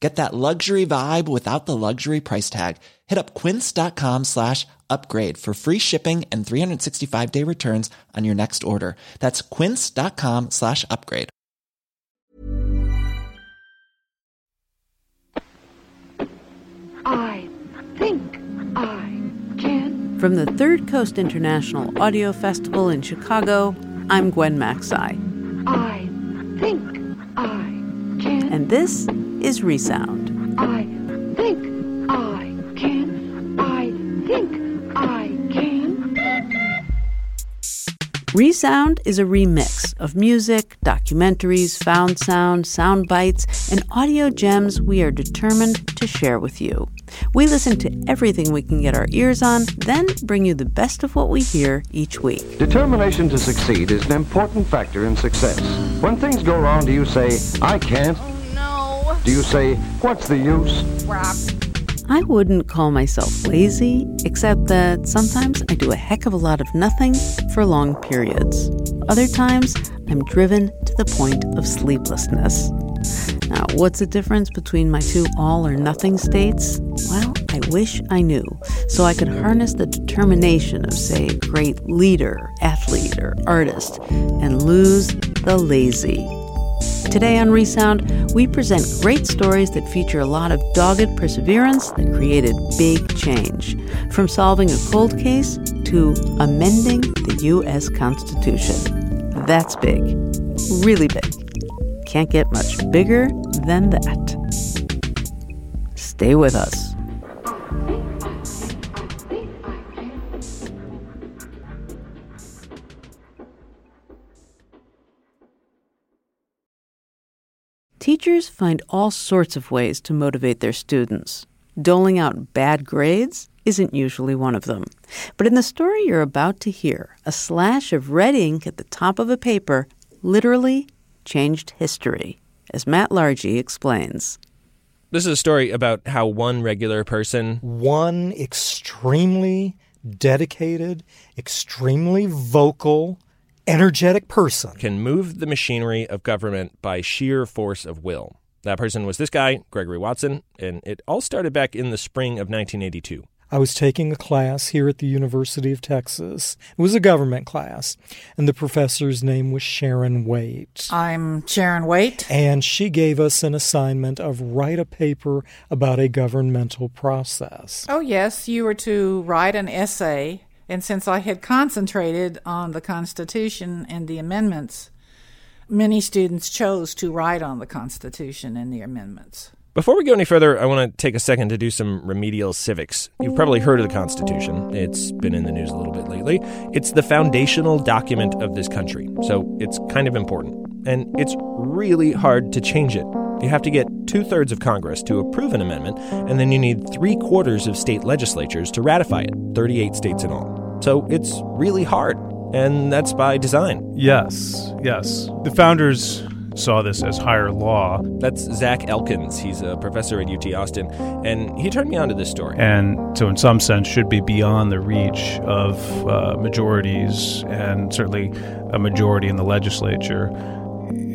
Get that luxury vibe without the luxury price tag. Hit up quince.com slash upgrade for free shipping and 365 day returns on your next order. That's quince.com slash upgrade. I think I can. From the Third Coast International Audio Festival in Chicago, I'm Gwen Macsai. I think I can. And this is Resound. I think I can. I think I can. Resound is a remix of music, documentaries, found sound, sound bites, and audio gems we are determined to share with you. We listen to everything we can get our ears on, then bring you the best of what we hear each week. Determination to succeed is an important factor in success. When things go wrong, do you say, I can't? No. Do you say, what's the use? Crap. I wouldn't call myself lazy, except that sometimes I do a heck of a lot of nothing for long periods. Other times, I'm driven to the point of sleeplessness. Now, what's the difference between my two all or nothing states? Well, I wish I knew, so I could harness the determination of, say, a great leader, athlete, or artist, and lose the lazy. Today on Resound, we present great stories that feature a lot of dogged perseverance that created big change. From solving a cold case to amending the U.S. Constitution. That's big. Really big. Can't get much bigger than that. Stay with us. Teachers find all sorts of ways to motivate their students. Doling out bad grades isn't usually one of them. But in the story you're about to hear, a slash of red ink at the top of a paper literally changed history, as Matt Largey explains. This is a story about how one regular person one extremely dedicated, extremely vocal, energetic person. can move the machinery of government by sheer force of will. That person was this guy, Gregory Watson, and it all started back in the spring of 1982. I was taking a class here at the University of Texas. It was a government class, and the professor's name was Sharon Waite. I'm Sharon Waite. And she gave us an assignment of write a paper about a governmental process. Oh, yes, you were to write an essay. And since I had concentrated on the Constitution and the amendments, many students chose to write on the Constitution and the amendments. Before we go any further, I want to take a second to do some remedial civics. You've probably heard of the Constitution. It's been in the news a little bit lately. It's the foundational document of this country, so it's kind of important. And it's really hard to change it. You have to get two thirds of Congress to approve an amendment, and then you need three quarters of state legislatures to ratify it, 38 states in all. So it's really hard, and that's by design. Yes, yes. The founders saw this as higher law. That's Zach Elkins. He's a professor at UT Austin, and he turned me on to this story. And so, in some sense, should be beyond the reach of uh, majorities and certainly a majority in the legislature.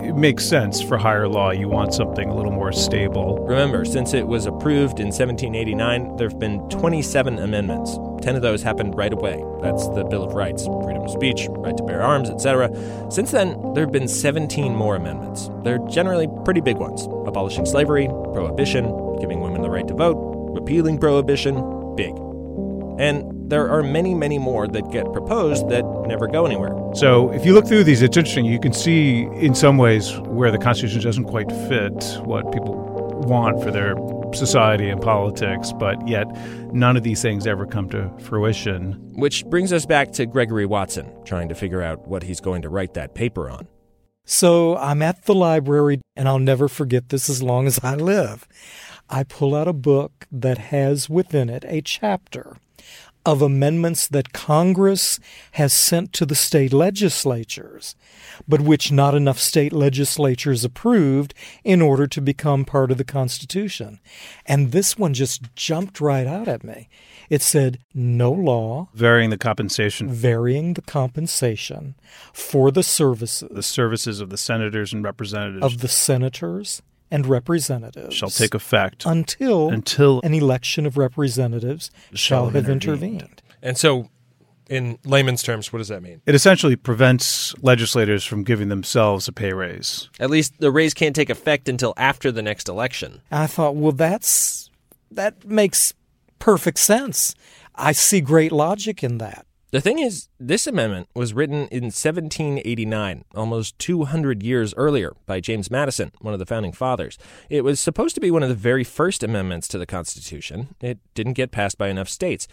It makes sense for higher law. You want something a little more stable. Remember, since it was approved in 1789, there have been 27 amendments. 10 of those happened right away. That's the Bill of Rights, freedom of speech, right to bear arms, etc. Since then, there have been 17 more amendments. They're generally pretty big ones abolishing slavery, prohibition, giving women the right to vote, repealing prohibition, big. And there are many, many more that get proposed that never go anywhere. So if you look through these, it's interesting. You can see in some ways where the Constitution doesn't quite fit what people want for their society and politics, but yet none of these things ever come to fruition. Which brings us back to Gregory Watson, trying to figure out what he's going to write that paper on. So I'm at the library, and I'll never forget this as long as I live. I pull out a book that has within it a chapter of amendments that Congress has sent to the state legislatures, but which not enough state legislatures approved in order to become part of the Constitution. And this one just jumped right out at me. It said, no law Varying the compensation, varying the compensation for the services the services of the senators and representatives of the senators and representatives shall take effect until until an election of representatives shall, have intervened. intervened. And so, in layman's terms, what does that mean? It essentially prevents legislators from giving themselves a pay raise. At least the raise can't take effect until after the next election. I thought, well, that's that makes perfect sense. I see great logic in that. The thing is, this amendment was written in 1789, almost 200 years earlier, by James Madison, one of the founding fathers. It was supposed to be one of the very first amendments to the Constitution. It didn't get passed by enough states.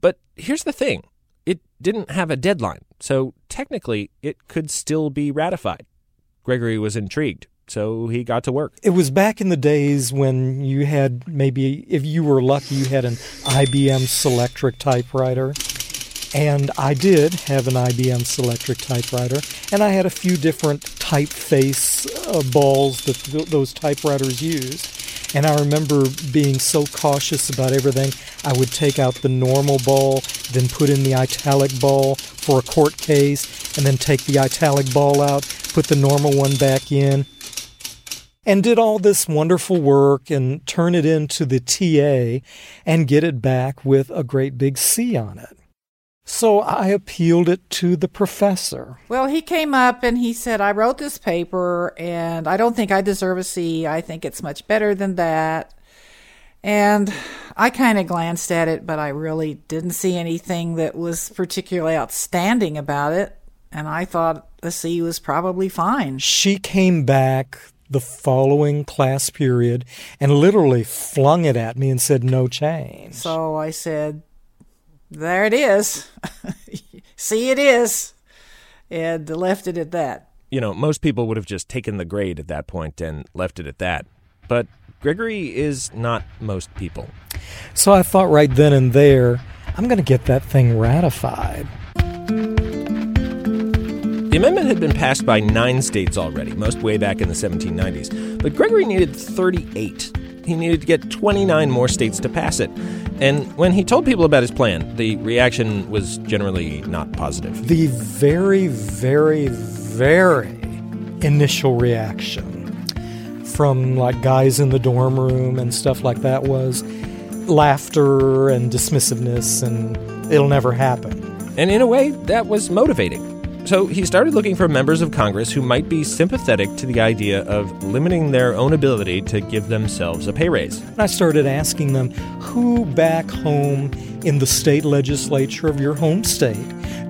But here's the thing it didn't have a deadline, so technically it could still be ratified. Gregory was intrigued, so he got to work. It was back in the days when you had maybe, if you were lucky, you had an IBM Selectric typewriter. And I did have an IBM Selectric typewriter, and I had a few different typeface uh, balls that th- those typewriters used. And I remember being so cautious about everything. I would take out the normal ball, then put in the italic ball for a court case, and then take the italic ball out, put the normal one back in, and did all this wonderful work and turn it into the TA and get it back with a great big C on it. So I appealed it to the professor. Well, he came up and he said, I wrote this paper and I don't think I deserve a C. I think it's much better than that. And I kind of glanced at it, but I really didn't see anything that was particularly outstanding about it. And I thought a C was probably fine. She came back the following class period and literally flung it at me and said, No change. So I said, There it is. See, it is. And left it at that. You know, most people would have just taken the grade at that point and left it at that. But Gregory is not most people. So I thought right then and there, I'm going to get that thing ratified. The amendment had been passed by nine states already, most way back in the 1790s. But Gregory needed 38. He needed to get 29 more states to pass it. And when he told people about his plan, the reaction was generally not positive. The very, very, very initial reaction from like guys in the dorm room and stuff like that was laughter and dismissiveness and it'll never happen. And in a way, that was motivating. So he started looking for members of Congress who might be sympathetic to the idea of limiting their own ability to give themselves a pay raise. I started asking them who back home in the state legislature of your home state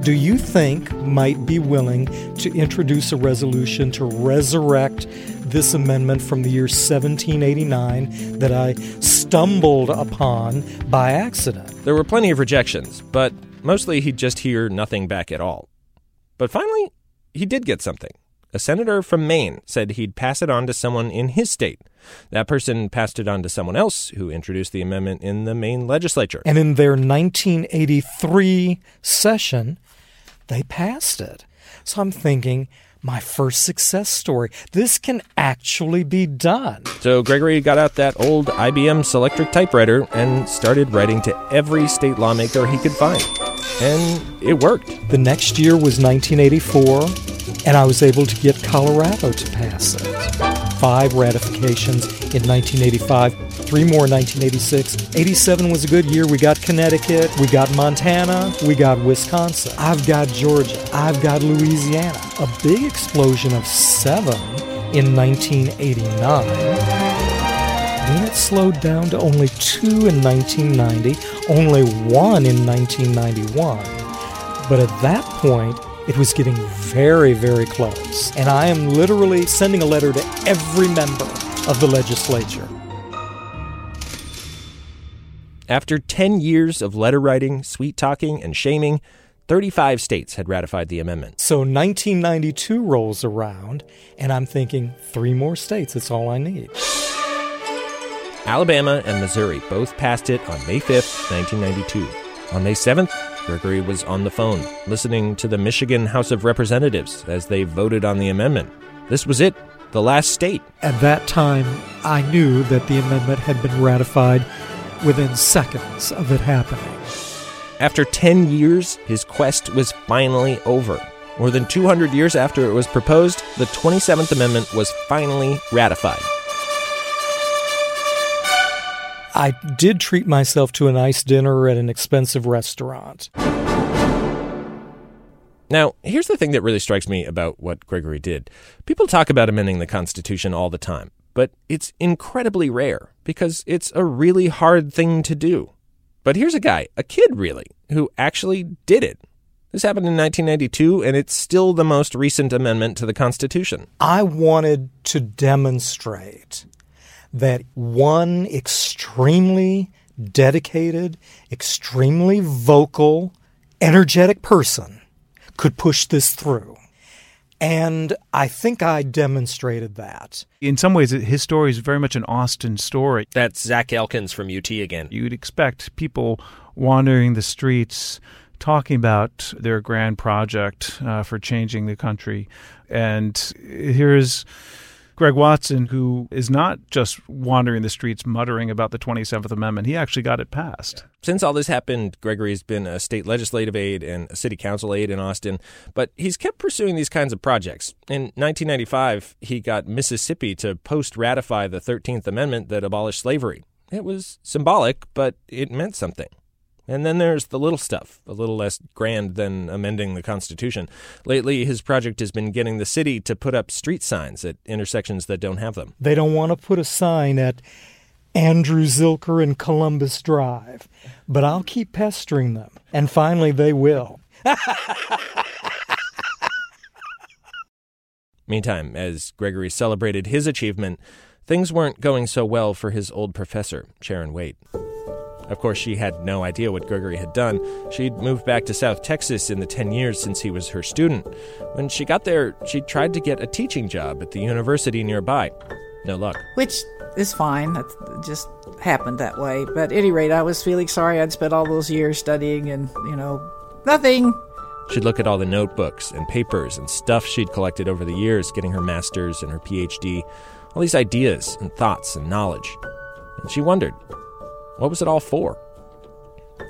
do you think might be willing to introduce a resolution to resurrect this amendment from the year 1789 that I stumbled upon by accident? There were plenty of rejections, but mostly he'd just hear nothing back at all. But finally, he did get something. A senator from Maine said he'd pass it on to someone in his state. That person passed it on to someone else who introduced the amendment in the Maine legislature. And in their 1983 session, they passed it. So I'm thinking, my first success story. This can actually be done. So Gregory got out that old IBM Selectric typewriter and started writing to every state lawmaker he could find. And it worked. The next year was 1984, and I was able to get Colorado to pass it. Five ratifications in 1985, three more in 1986. 87 was a good year. We got Connecticut, we got Montana, we got Wisconsin. I've got Georgia, I've got Louisiana. A big explosion of seven in 1989. Then it slowed down to only two in 1990, only one in 1991. But at that point, it was getting very, very close. And I am literally sending a letter to every member of the legislature. After 10 years of letter writing, sweet talking, and shaming, 35 states had ratified the amendment. So 1992 rolls around, and I'm thinking, three more states, that's all I need. Alabama and Missouri both passed it on May 5th, 1992. On May 7th, Gregory was on the phone, listening to the Michigan House of Representatives as they voted on the amendment. This was it, the last state. At that time, I knew that the amendment had been ratified within seconds of it happening. After 10 years, his quest was finally over. More than 200 years after it was proposed, the 27th Amendment was finally ratified. I did treat myself to a nice dinner at an expensive restaurant. Now, here's the thing that really strikes me about what Gregory did. People talk about amending the Constitution all the time, but it's incredibly rare because it's a really hard thing to do. But here's a guy, a kid really, who actually did it. This happened in 1992, and it's still the most recent amendment to the Constitution. I wanted to demonstrate that one extremely dedicated, extremely vocal, energetic person could push this through. And I think I demonstrated that. In some ways, his story is very much an Austin story. That's Zach Elkins from UT again. You'd expect people wandering the streets talking about their grand project uh, for changing the country. And here's Greg Watson, who is not just wandering the streets muttering about the 27th Amendment. He actually got it passed. Since all this happened, Gregory's been a state legislative aide and a city council aide in Austin, but he's kept pursuing these kinds of projects. In 1995, he got Mississippi to post ratify the 13th Amendment that abolished slavery. It was symbolic, but it meant something. And then there's the little stuff, a little less grand than amending the Constitution. Lately, his project has been getting the city to put up street signs at intersections that don't have them. They don't want to put a sign at Andrew Zilker and Columbus Drive, but I'll keep pestering them, and finally they will. Meantime, as Gregory celebrated his achievement, things weren't going so well for his old professor, Sharon Waite. Of course, she had no idea what Gregory had done. She'd moved back to South Texas in the 10 years since he was her student. When she got there, she tried to get a teaching job at the university nearby. No luck. Which is fine. That just happened that way. But at any rate, I was feeling sorry I'd spent all those years studying and, you know, nothing. She'd look at all the notebooks and papers and stuff she'd collected over the years, getting her master's and her PhD, all these ideas and thoughts and knowledge. And she wondered what was it all for?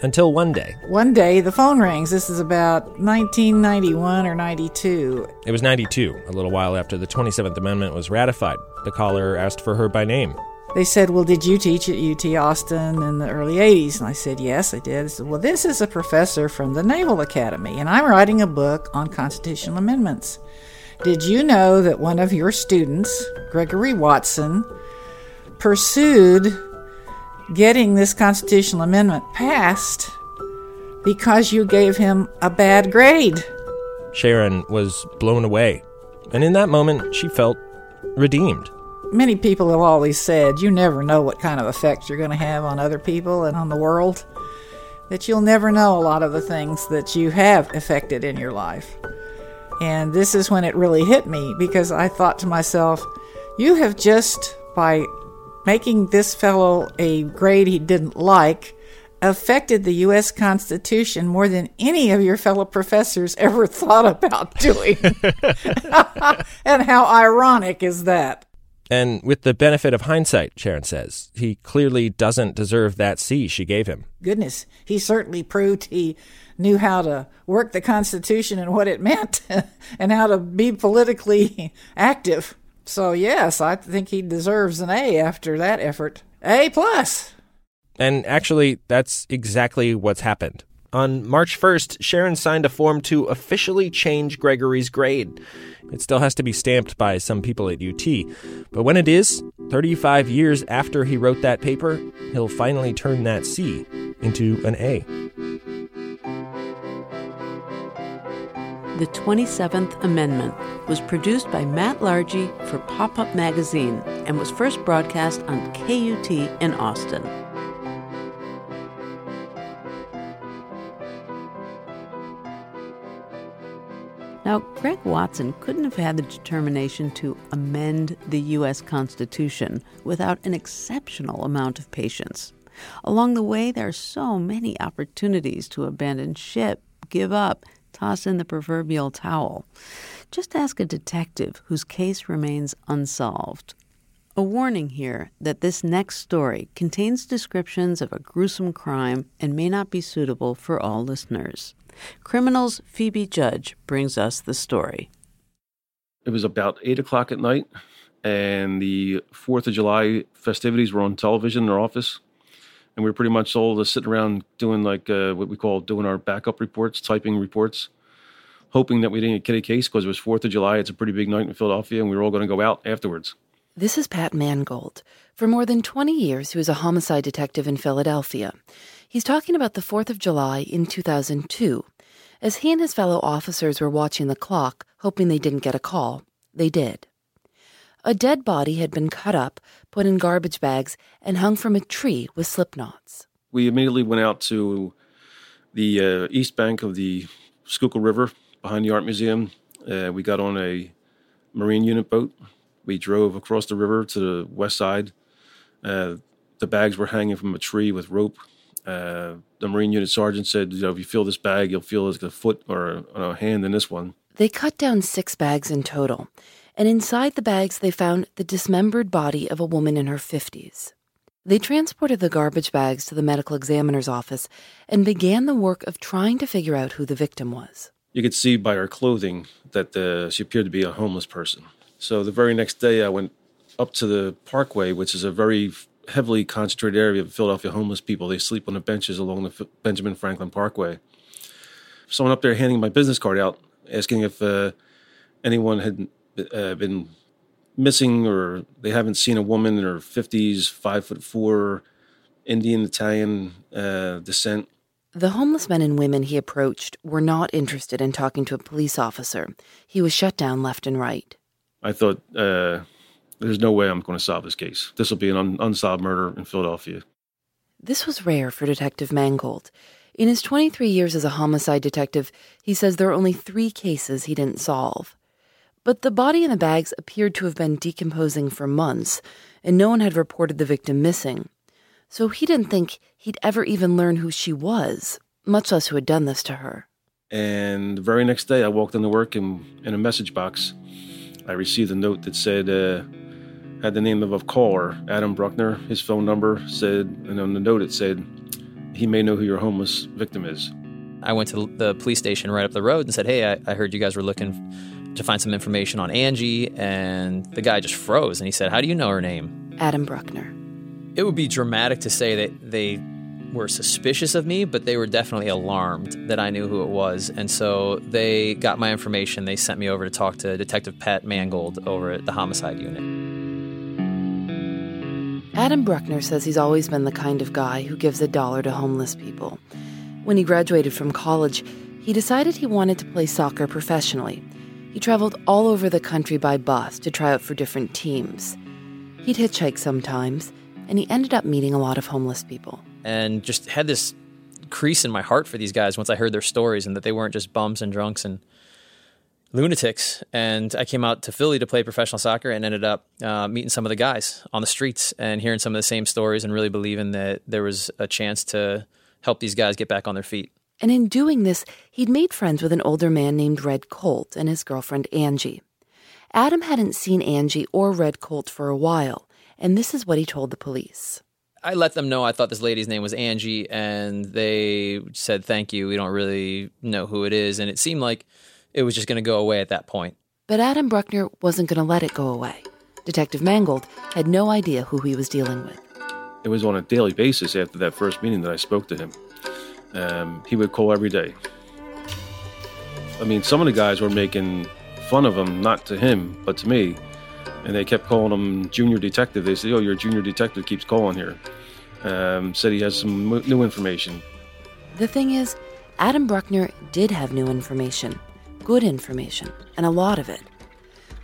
Until one day. One day, the phone rings. This is about 1991 or 92. It was 92, a little while after the 27th Amendment was ratified. The caller asked for her by name. They said, Well, did you teach at UT Austin in the early 80s? And I said, Yes, I did. I said, Well, this is a professor from the Naval Academy, and I'm writing a book on constitutional amendments. Did you know that one of your students, Gregory Watson, pursued getting this constitutional amendment passed because you gave him a bad grade. Sharon was blown away, and in that moment, she felt redeemed. Many people have always said you never know what kind of effect you're going to have on other people and on the world, that you'll never know a lot of the things that you have affected in your life. And this is when it really hit me because I thought to myself, you have just, by making this fellow a grade he didn't like affected the U.S. Constitution more than any of your fellow professors ever thought about doing. and how ironic is that? And with the benefit of hindsight, Sharon says, he clearly doesn't deserve that C she gave him. Goodness, he certainly proved he knew how to work the Constitution and what it meant and how to be politically active. So yes, I think he deserves an A after that effort. A plus. And actually, that's exactly what's happened. On March 1st, Sharon signed a form to officially change Gregory's grade. It still has to be stamped by some people at UT. But when it is, 35 years after he wrote that paper, he'll finally turn that C into an A. The 27th Amendment was produced by Matt Largey for Pop Up Magazine and was first broadcast on KUT in Austin. Now, Greg Watson couldn't have had the determination to amend the U.S. Constitution without an exceptional amount of patience. Along the way, there are so many opportunities to abandon ship, give up, toss in the proverbial towel. Just ask a detective whose case remains unsolved. A warning here that this next story contains descriptions of a gruesome crime and may not be suitable for all listeners. Criminal's Phoebe Judge brings us the story. It was about eight o'clock at night, and the Fourth of July festivities were on television in our office, and we were pretty much all just sitting around doing like uh, what we call doing our backup reports, typing reports, hoping that we didn't get a case because it was Fourth of July. It's a pretty big night in Philadelphia, and we were all going to go out afterwards. This is Pat Mangold. For more than 20 years, he was a homicide detective in Philadelphia. He's talking about the 4th of July in 2002. As he and his fellow officers were watching the clock, hoping they didn't get a call, they did. A dead body had been cut up, put in garbage bags, and hung from a tree with slip knots. We immediately went out to the uh, east bank of the Schuylkill River behind the Art Museum. Uh, we got on a marine unit boat. We drove across the river to the west side. Uh, the bags were hanging from a tree with rope. Uh, the Marine unit sergeant said, you know, if you feel this bag, you'll feel like a foot or a, a hand in this one. They cut down six bags in total, and inside the bags they found the dismembered body of a woman in her 50s. They transported the garbage bags to the medical examiner's office and began the work of trying to figure out who the victim was. You could see by her clothing that uh, she appeared to be a homeless person. So the very next day, I went up to the Parkway, which is a very heavily concentrated area of Philadelphia homeless people. They sleep on the benches along the Benjamin Franklin Parkway. Someone up there handing my business card out, asking if uh, anyone had uh, been missing or they haven't seen a woman in her 50s, five foot four, Indian Italian uh, descent. The homeless men and women he approached were not interested in talking to a police officer. He was shut down left and right. I thought, uh, there's no way I'm going to solve this case. This will be an un- unsolved murder in Philadelphia. This was rare for Detective Mangold. In his 23 years as a homicide detective, he says there are only three cases he didn't solve. But the body in the bags appeared to have been decomposing for months, and no one had reported the victim missing. So he didn't think he'd ever even learn who she was, much less who had done this to her. And the very next day, I walked into work and in a message box, I received a note that said, uh, had the name of a caller, Adam Bruckner. His phone number said, and on the note it said, he may know who your homeless victim is. I went to the police station right up the road and said, Hey, I, I heard you guys were looking to find some information on Angie. And the guy just froze and he said, How do you know her name? Adam Bruckner. It would be dramatic to say that they were suspicious of me, but they were definitely alarmed that I knew who it was. And so they got my information. They sent me over to talk to Detective Pat Mangold over at the homicide unit. Adam Bruckner says he's always been the kind of guy who gives a dollar to homeless people. When he graduated from college, he decided he wanted to play soccer professionally. He traveled all over the country by bus to try out for different teams. He'd hitchhike sometimes, and he ended up meeting a lot of homeless people. And just had this crease in my heart for these guys once I heard their stories and that they weren't just bums and drunks and lunatics. And I came out to Philly to play professional soccer and ended up uh, meeting some of the guys on the streets and hearing some of the same stories and really believing that there was a chance to help these guys get back on their feet. And in doing this, he'd made friends with an older man named Red Colt and his girlfriend Angie. Adam hadn't seen Angie or Red Colt for a while, and this is what he told the police. I let them know I thought this lady's name was Angie, and they said, Thank you. We don't really know who it is. And it seemed like it was just going to go away at that point. But Adam Bruckner wasn't going to let it go away. Detective Mangold had no idea who he was dealing with. It was on a daily basis after that first meeting that I spoke to him. Um, he would call every day. I mean, some of the guys were making fun of him, not to him, but to me. And they kept calling him junior detective. They said, "Oh, your junior detective keeps calling here." Um, said he has some new information. The thing is, Adam Bruckner did have new information, good information, and a lot of it.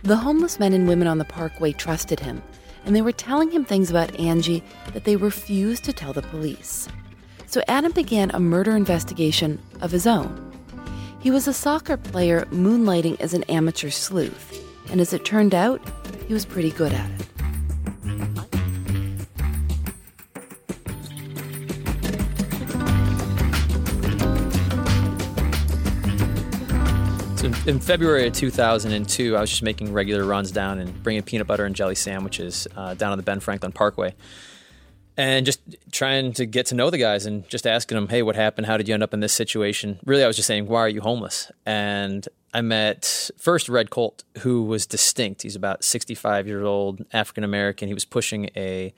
The homeless men and women on the parkway trusted him, and they were telling him things about Angie that they refused to tell the police. So Adam began a murder investigation of his own. He was a soccer player moonlighting as an amateur sleuth, and as it turned out, he was pretty good at it. So in, February of 2002, I was just making regular runs down and bringing peanut butter and jelly sandwiches uh, down on the Ben Franklin Parkway. And just trying to get to know the guys and just asking them, hey, what happened? How did you end up in this situation? Really, I was just saying, why are you homeless? And I met first Red Colt, who was distinct. He's about 65 years old, African American. He was pushing a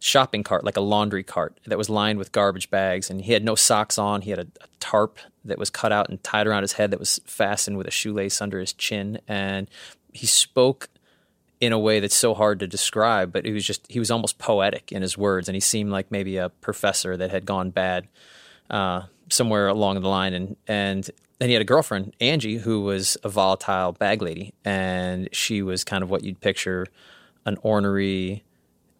shopping cart, like a laundry cart, that was lined with garbage bags. And he had no socks on. He had a, a, tarp that was cut out and tied around his head that was fastened with a shoelace under his chin. And he spoke in a way that's so hard to describe, but he was just, he was almost poetic in his words. And he seemed like maybe a professor that had gone bad uh, somewhere along the line. And, and then he had a girlfriend, Angie, who was a volatile bag lady. And she was kind of what you'd picture an ornery,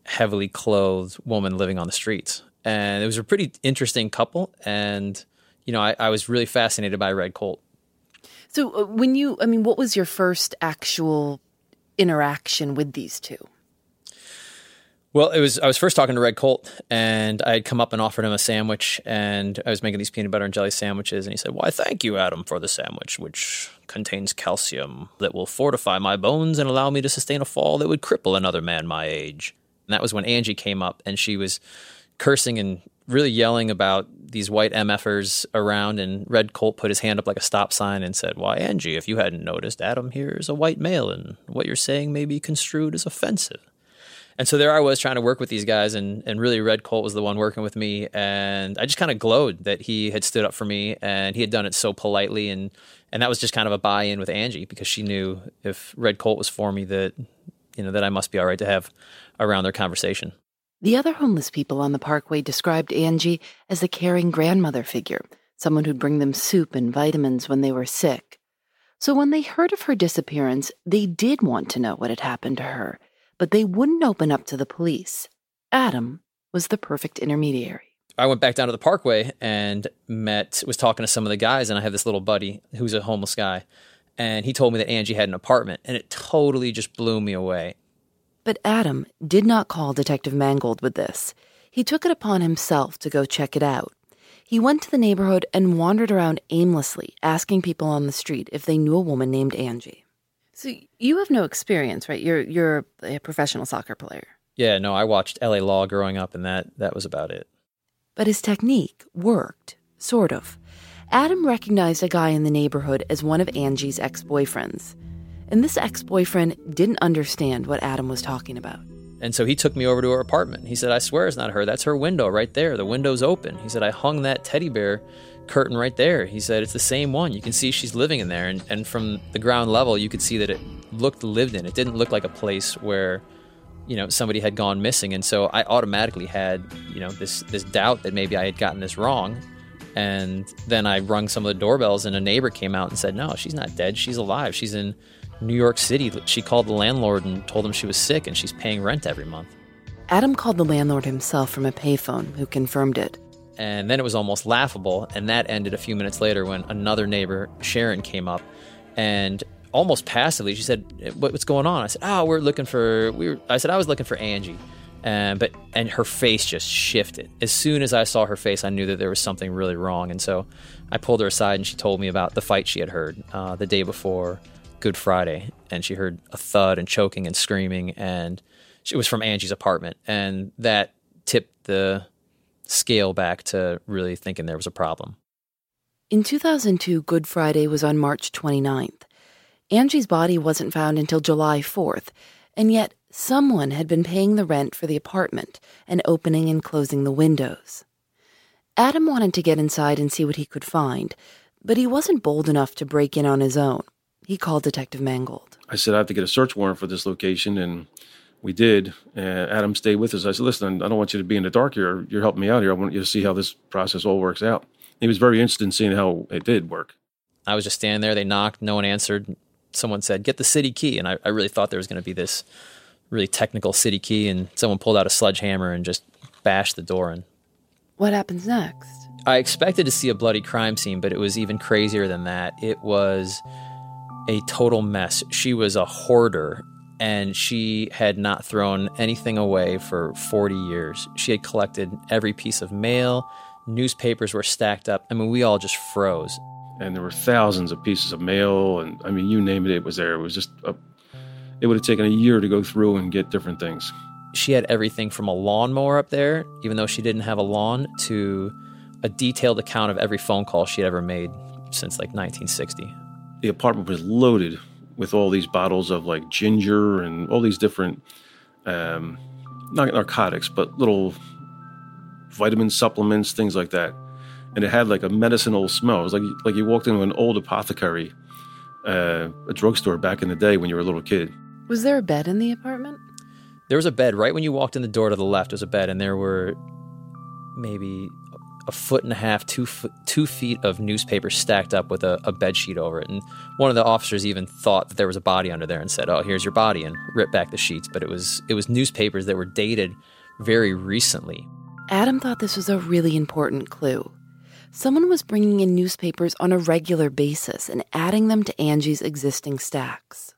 heavily clothed woman living on the streets. And it was a pretty interesting couple. And, you know, I, I was really fascinated by Red Colt. So, uh, when you, I mean, what was your first actual interaction with these two? Well, it was I was first talking to Red Colt, and I had come up and offered him a sandwich, and I was making these peanut butter and jelly sandwiches, and he said, "Why, thank you, Adam, for the sandwich, which contains calcium that will fortify my bones and allow me to sustain a fall that would cripple another man my age." And that was when Angie came up, and she was cursing and really yelling about these white MFers around. And Red Colt put his hand up like a stop sign and said, Why, Angie, if you hadn't noticed, Adam here is a white male, and what you're saying may be construed as offensive. And so there I was trying to work with these guys, and, and really Red Colt was the one working with me. And I just kind of glowed that he had stood up for me and he had done it so politely. And, and that was just kind of a buy in with Angie because she knew if Red Colt was for me that, you know, that I must be all right to have around their conversation. The other homeless people on the parkway described Angie as a caring grandmother figure, someone who'd bring them soup and vitamins when they were sick. So when they heard of her disappearance, they did want to know what had happened to her, but they wouldn't open up to the police. Adam was the perfect intermediary. I went back down to the parkway and met, was talking to some of the guys, and I have this little buddy who's a homeless guy. And he told me that Angie had an apartment, and it totally just blew me away. But Adam did not call Detective Mangold with this. He took it upon himself to go check it out. He went to the neighborhood and wandered around aimlessly, asking people on the street if they knew a woman named Angie. So you have no experience, right? You're you're a professional soccer player. Yeah, no, I watched LA Law growing up and that that was about it. But his technique worked, sort of. Adam recognized a guy in the neighborhood as one of Angie's ex-boyfriends. And this ex boyfriend didn't understand what Adam was talking about. And so he took me over to her apartment. He said, I swear it's not her. That's her window right there. The window's open. He said, I hung that teddy bear curtain right there. He said, It's the same one. You can see she's living in there. And, and from the ground level, you could see that it looked lived in. It didn't look like a place where, you know, somebody had gone missing. And so I automatically had, you know, this, this doubt that maybe I had gotten this wrong. And then I rung some of the doorbells, and a neighbor came out and said, No, she's not dead. She's alive. She's in New York City. She called the landlord and told him she was sick and she's paying rent every month. Adam called the landlord himself from a payphone, who confirmed it. And then it was almost laughable. And that ended a few minutes later when another neighbor, Sharon, came up and almost passively she said, "What's going on?" I said, "Oh, we're looking for." We were. I said, "I was looking for Angie." And but and her face just shifted. As soon as I saw her face, I knew that there was something really wrong. And so I pulled her aside and she told me about the fight she had heard uh, the day before Good Friday, and she heard a thud and choking and screaming, and it was from Angie's apartment, and that tipped the scale back to really thinking there was a problem. In 2002, Good Friday was on March 29th. Angie's body wasn't found until July 4th, and yet someone had been paying the rent for the apartment and opening and closing the windows. Adam wanted to get inside and see what he could find, but he wasn't bold enough to break in on his own. He called Detective Mangold. I said, I have to get a search warrant for this location. And we did. And Adam stayed with us. I said, listen, I don't want you to be in the dark here. You're helping me out here. I want you to see how this process all works out. He was very interested in seeing how it did work. I was just standing there. They knocked. No one answered. Someone said, get the city key. And I, I really thought there was going to be this really technical city key. And someone pulled out a sledgehammer and just bashed the door in. What happens next? I expected to see a bloody crime scene, but it was even crazier than that. It was a total mess. She was a hoarder and she had not thrown anything away for 40 years. She had collected every piece of mail, newspapers were stacked up. I mean, we all just froze. And there were thousands of pieces of mail, and I mean, you name it, it was there. It was just, a, it would have taken a year to go through and get different things. She had everything from a lawnmower up there, even though she didn't have a lawn, to a detailed account of every phone call she had ever made since like 1960. The apartment was loaded with all these bottles of like ginger and all these different, um, not narcotics, but little vitamin supplements, things like that. And it had like a medicinal smell. It was like like you walked into an old apothecary, uh, a drugstore back in the day when you were a little kid. Was there a bed in the apartment? There was a bed right when you walked in the door to the left. Was a bed, and there were maybe a foot and a half, two two feet of newspaper stacked up with a, a bed sheet over it. And one of the officers even thought that there was a body under there and said, "Oh, here's your body," and ripped back the sheets. But it was it was newspapers that were dated very recently. Adam thought this was a really important clue. Someone was bringing in newspapers on a regular basis and adding them to Angie's existing stacks.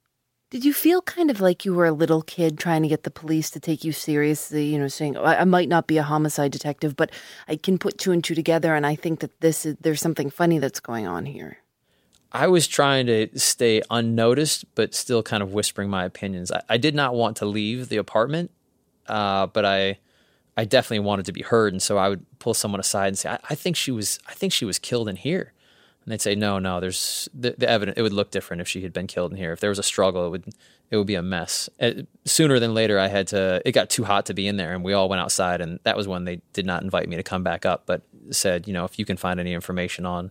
Did you feel kind of like you were a little kid trying to get the police to take you seriously? You know, saying, I, might not be a homicide detective, but I can put two and two together, and I think that this is there's something funny that's going on here. I was trying to stay unnoticed, but still kind of whispering my opinions. I, I did not want to leave the apartment, uh, but I, I definitely wanted to be heard, and so I would pull someone aside and say, I, I think she was, I think she was killed in here. And they'd say, no, no, there's the, the evidence. It would look different if she had been killed in here. If there was a struggle, it would it would be a mess. Uh, sooner than later, I had to. It got too hot to be in there, and we all went outside. And that was when they did not invite me to come back up, but said, you know, if you can find any information on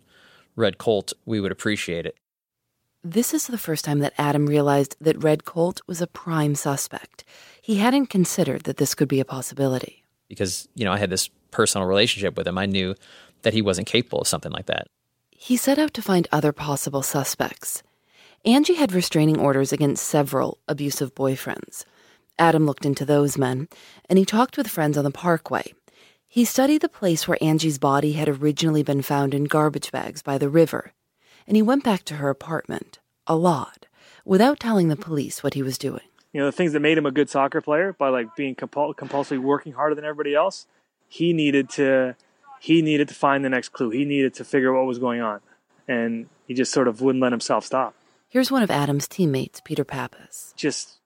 Red Colt, we would appreciate it. This is the first time that Adam realized that Red Colt was a prime suspect. He hadn't considered that this could be a possibility. Because, you know, I had this personal relationship with him. I knew that he wasn't capable of something like that. He set out to find other possible suspects. Angie had restraining orders against several abusive boyfriends. Adam looked into those men, and he talked with friends on the parkway. He studied the place where Angie's body had originally been found in garbage bags by the river, and he went back to her apartment, a lot, without telling the police what he was doing. You know, the things that made him a good soccer player by like being compul- compulsively working harder than everybody else, he needed to he needed to find the next clue. He needed to figure out what was going on. And he just sort of wouldn't let himself stop. Here's one of Adam's teammates, Peter Pappas. Just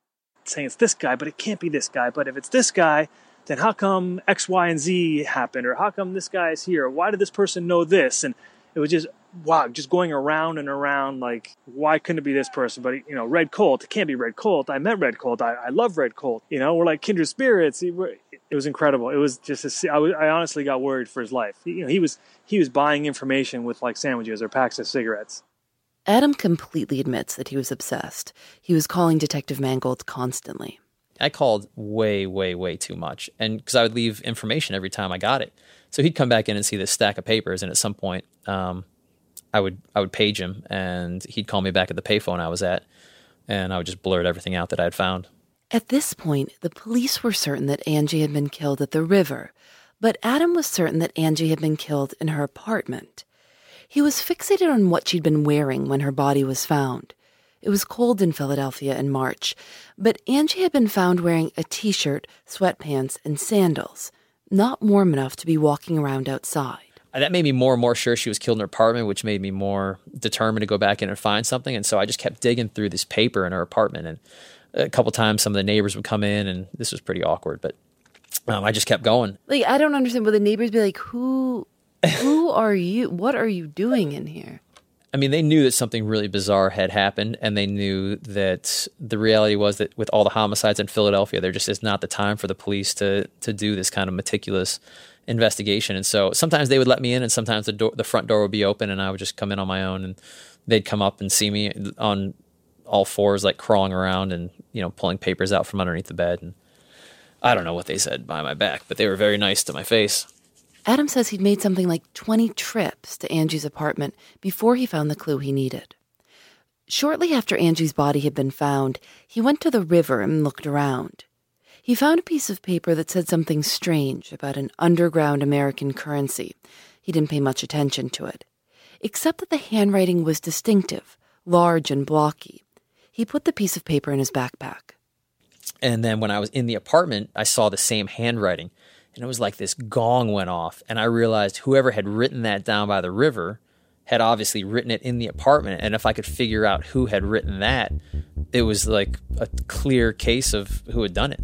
saying it's this guy, but it can't be this guy. But if it's this guy, then how come X, Y, and Z happened? Or how come this guy is here? Why did this person know this? And it was just, wow, just going around and around like, why couldn't it be this person? But, you know, Red Colt, it can't be Red Colt. I met Red Colt. I, I love Red Colt. You know, we're like kindred spirits. It was incredible. It was just, a, I, I honestly got worried for his life. You know, he was, he was buying information with like sandwiches or packs of cigarettes. Adam completely admits that he was obsessed. He was calling Detective Mangold constantly. I called way, way, way too much. And because I would leave information every time I got it. So he'd come back in and see this stack of papers, and at some point, um, I would I would page him, and he'd call me back at the payphone I was at, and I would just blurt everything out that I'd found. At this point, the police were certain that Angie had been killed at the river, but Adam was certain that Angie had been killed in her apartment. He was fixated on what she'd been wearing when her body was found. It was cold in Philadelphia in March, but Angie had been found wearing a t shirt, sweatpants, and sandals not warm enough to be walking around outside. That made me more and more sure she was killed in her apartment, which made me more determined to go back in and find something. And so I just kept digging through this paper in her apartment. And a couple times, some of the neighbors would come in, and this was pretty awkward. But um, I just kept going. Like I don't understand. Would the neighbors be like, "Who, who are you? What are you doing in here?" I mean, they knew that something really bizarre had happened, and they knew that the reality was that with all the homicides in Philadelphia, there just is not the time for the police to to do this kind of meticulous investigation. And so sometimes they would let me in, and sometimes the door, the front door would be open, and I would just come in on my own, and they'd come up and see me on all fours, like crawling around and you know pulling papers out from underneath the bed. And I don't know what they said behind my back, but they were very nice to my face. Adam says he'd made something like 20 trips to Angie's apartment before he found the clue he needed. Shortly after Angie's body had been found, he went to the river and looked around. He found a piece of paper that said something strange about an underground American currency. He didn't pay much attention to it, except that the handwriting was distinctive, large and blocky. He put the piece of paper in his backpack. And then when I was in the apartment, I saw the same handwriting. And it was like this gong went off. And I realized whoever had written that down by the river had obviously written it in the apartment. And if I could figure out who had written that, it was like a clear case of who had done it.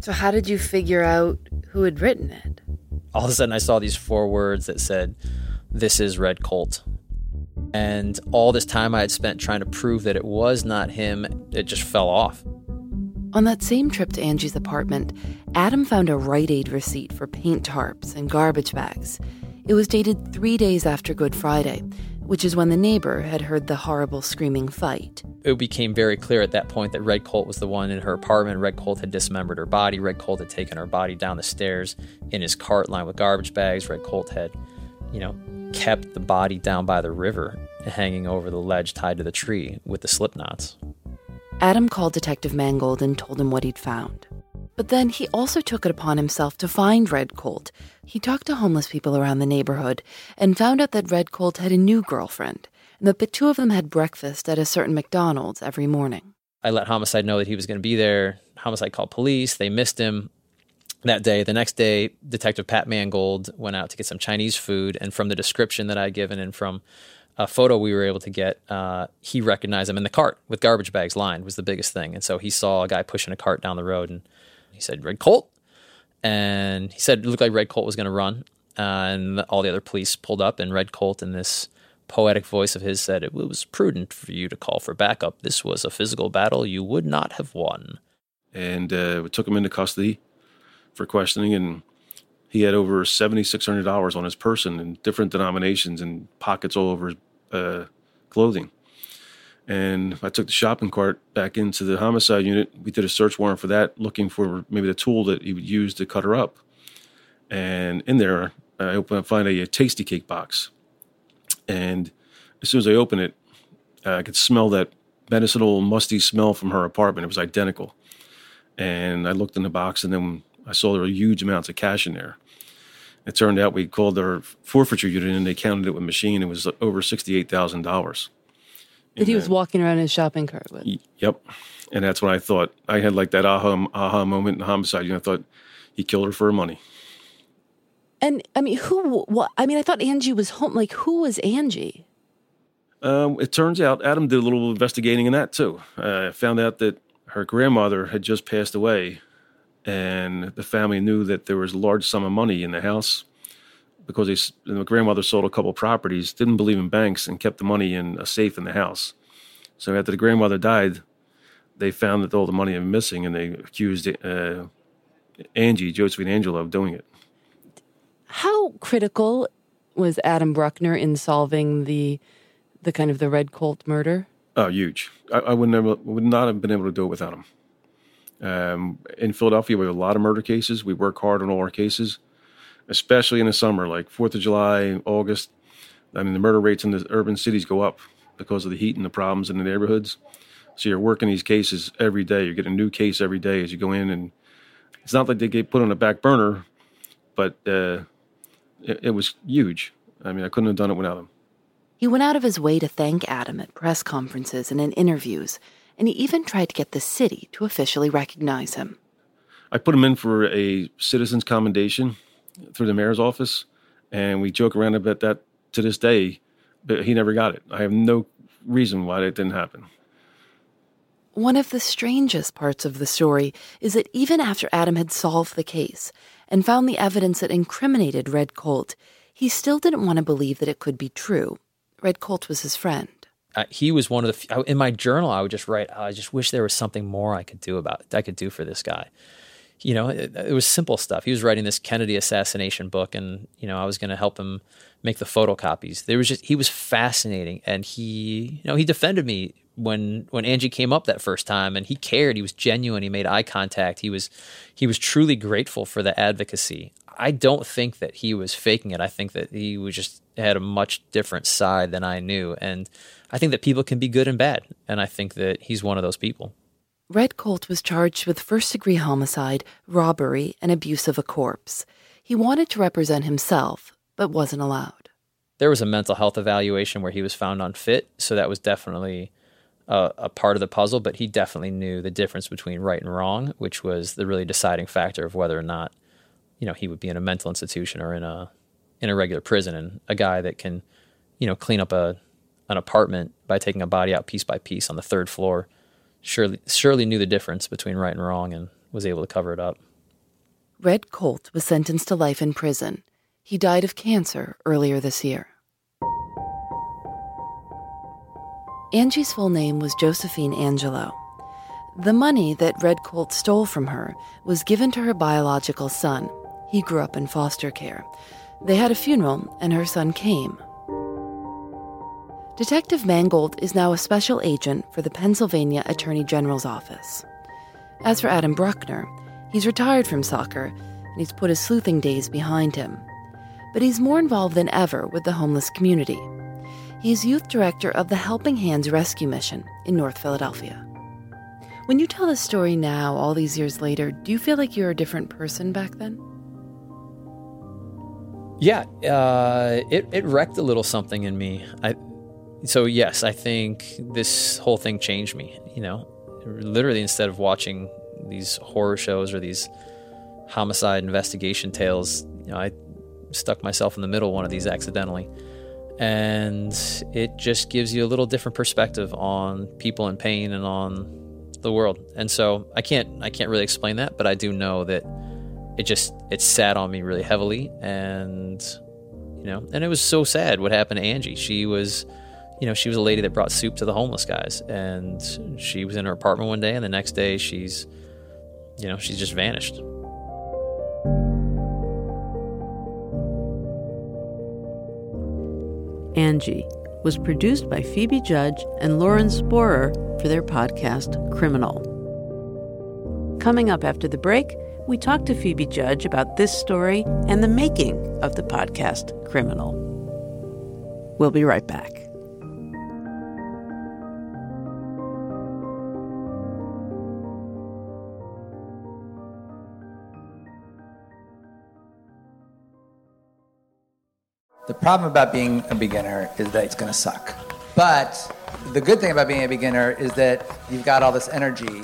So, how did you figure out who had written it? All of a sudden, I saw these four words that said, This is Red Colt. And all this time I had spent trying to prove that it was not him, it just fell off. On that same trip to Angie's apartment, Adam found a Rite Aid receipt for paint tarps and garbage bags. It was dated three days after Good Friday, which is when the neighbor had heard the horrible screaming fight. It became very clear at that point that Red Colt was the one in her apartment. Red Colt had dismembered her body. Red Colt had taken her body down the stairs in his cart lined with garbage bags. Red Colt had, you know, kept the body down by the river, hanging over the ledge tied to the tree with the slip knots. Adam called Detective Mangold and told him what he'd found. But then he also took it upon himself to find Red Colt. He talked to homeless people around the neighborhood and found out that Red Colt had a new girlfriend and that the two of them had breakfast at a certain McDonald's every morning. I let Homicide know that he was going to be there. Homicide called police. They missed him that day. The next day, Detective Pat Mangold went out to get some Chinese food. And from the description that I had given and from a photo we were able to get, uh, he recognized him in the cart with garbage bags lined was the biggest thing. And so he saw a guy pushing a cart down the road and he said, Red Colt. And he said it looked like Red Colt was going to run. Uh, and all the other police pulled up, and Red Colt, in this poetic voice of his, said, It was prudent for you to call for backup. This was a physical battle you would not have won. And uh, we took him into custody for questioning, and he had over $7,600 on his person in different denominations and pockets all over his uh, clothing. And I took the shopping cart back into the homicide unit. We did a search warrant for that, looking for maybe the tool that he would use to cut her up. And in there, I open, I find a, a Tastykake box. And as soon as I open it, uh, I could smell that medicinal, musty smell from her apartment. It was identical. And I looked in the box, and then I saw there were huge amounts of cash in there. It turned out we called our forfeiture unit, and they counted it with machine. It was over sixty-eight thousand dollars. That he was walking around in his shopping cart with. Yep. And that's when I thought I had like that aha aha moment in homicide. You know, I thought he killed her for her money. And I mean, who? What? I mean, I thought Angie was home. Like, who was Angie? Um, it turns out Adam did a little investigating in that too. I uh, found out that her grandmother had just passed away, and the family knew that there was a large sum of money in the house because the grandmother sold a couple properties, didn't believe in banks, and kept the money in a safe in the house. So after the grandmother died, they found that all the money was missing, and they accused uh, Angie, Josephine Angelo, of doing it. How critical was Adam Bruckner in solving the the kind of the Red Colt murder? Oh, huge! I, I would never would not have been able to do it without him. Um, in Philadelphia, we have a lot of murder cases. We work hard on all our cases, especially in the summer, like Fourth of July, August. I mean, the murder rates in the urban cities go up because of the heat and the problems in the neighborhoods. So you're working these cases every day. You're getting a new case every day as you go in, and it's not like they get put on a back burner, but uh, it, it was huge. I mean, I couldn't have done it without him. He went out of his way to thank Adam at press conferences and in interviews, and he even tried to get the city to officially recognize him. I put him in for a citizen's commendation through the mayor's office, and we joke around about that to this day, but he never got it. I have no reason why that didn't happen. One of the strangest parts of the story is that even after Adam had solved the case and found the evidence that incriminated Red Colt, he still didn't want to believe that it could be true. Red Colt was his friend. Uh, he was one of the few, in my journal. I would just write, oh, "I just wish there was something more I could do about I could do for this guy." You know, it, it, was simple stuff. He was writing this Kennedy assassination book, and you know, I was going to help him make the photocopies. There was just he was fascinating, and he, you know, he defended me when when Angie came up that first time, and he cared. He was genuine. He made eye contact. He was he was truly grateful for the advocacy. I don't think that he was faking it. I think that he was just had a much different side than I knew, and I think that people can be good and bad, and I think that he's one of those people. Red Colt was charged with first degree homicide, robbery, and abuse of a corpse. He wanted to represent himself, but wasn't allowed. There was a mental health evaluation where he was found unfit, so that was definitely a, a part of the puzzle, but he definitely knew the difference between right and wrong, which was the really deciding factor of whether or not, you know, he would be in a mental institution or in a in a regular prison and a guy that can, you know, clean up a an apartment by taking a body out piece by piece on the third floor surely surely knew the difference between right and wrong and was able to cover it up. Red Colt was sentenced to life in prison. He died of cancer earlier this year. Angie's full name was Josephine Angelo. The money that Red Colt stole from her was given to her biological son. He grew up in foster care. They had a funeral, and her son came. Detective Mangold is now a special agent for the Pennsylvania Attorney General's office. As for Adam Bruckner, he's retired from soccer and he's put his sleuthing days behind him. But he's more involved than ever with the homeless community. He's youth director of the Helping Hands Rescue Mission in North Philadelphia. When you tell this story now, all these years later, do you feel like you're a different person back then? Yeah, uh, it, it wrecked a little something in me. I, so yes, I think this whole thing changed me. You know, literally instead of watching these horror shows or these homicide investigation tales, you know, I stuck myself in the middle one of these accidentally. And it just gives you a little different perspective on people in pain and on the world. And so I can't I can't really explain that, but I do know that it just it sat on me really heavily and you know, and it was so sad what happened to Angie. She was you know, she was a lady that brought soup to the homeless guys, and she was in her apartment one day, and the next day she's, you know, she's just vanished. Angie was produced by Phoebe Judge and Lauren Sporer for their podcast Criminal. Coming up after the break, we talk to Phoebe Judge about this story and the making of the podcast Criminal. We'll be right back. The problem about being a beginner is that it's going to suck. But the good thing about being a beginner is that you've got all this energy.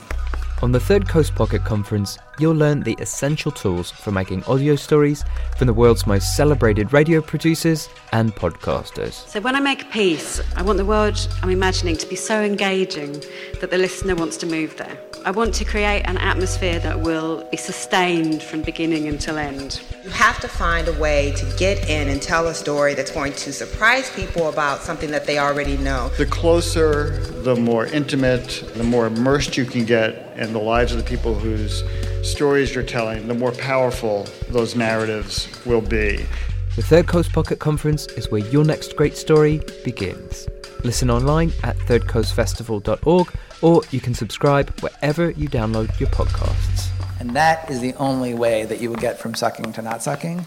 On the Third Coast Pocket Conference, you'll learn the essential tools for making audio stories from the world's most celebrated radio producers and podcasters. So, when I make a piece, I want the world I'm imagining to be so engaging that the listener wants to move there. I want to create an atmosphere that will be sustained from beginning until end. You have to find a way to get in and tell a story that's going to surprise people about something that they already know. The closer, the more intimate, the more immersed you can get in the lives of the people whose stories you're telling, the more powerful those narratives will be. The Third Coast Pocket Conference is where your next great story begins. Listen online at thirdcoastfestival.org or you can subscribe wherever you download your podcasts. And that is the only way that you will get from sucking to not sucking.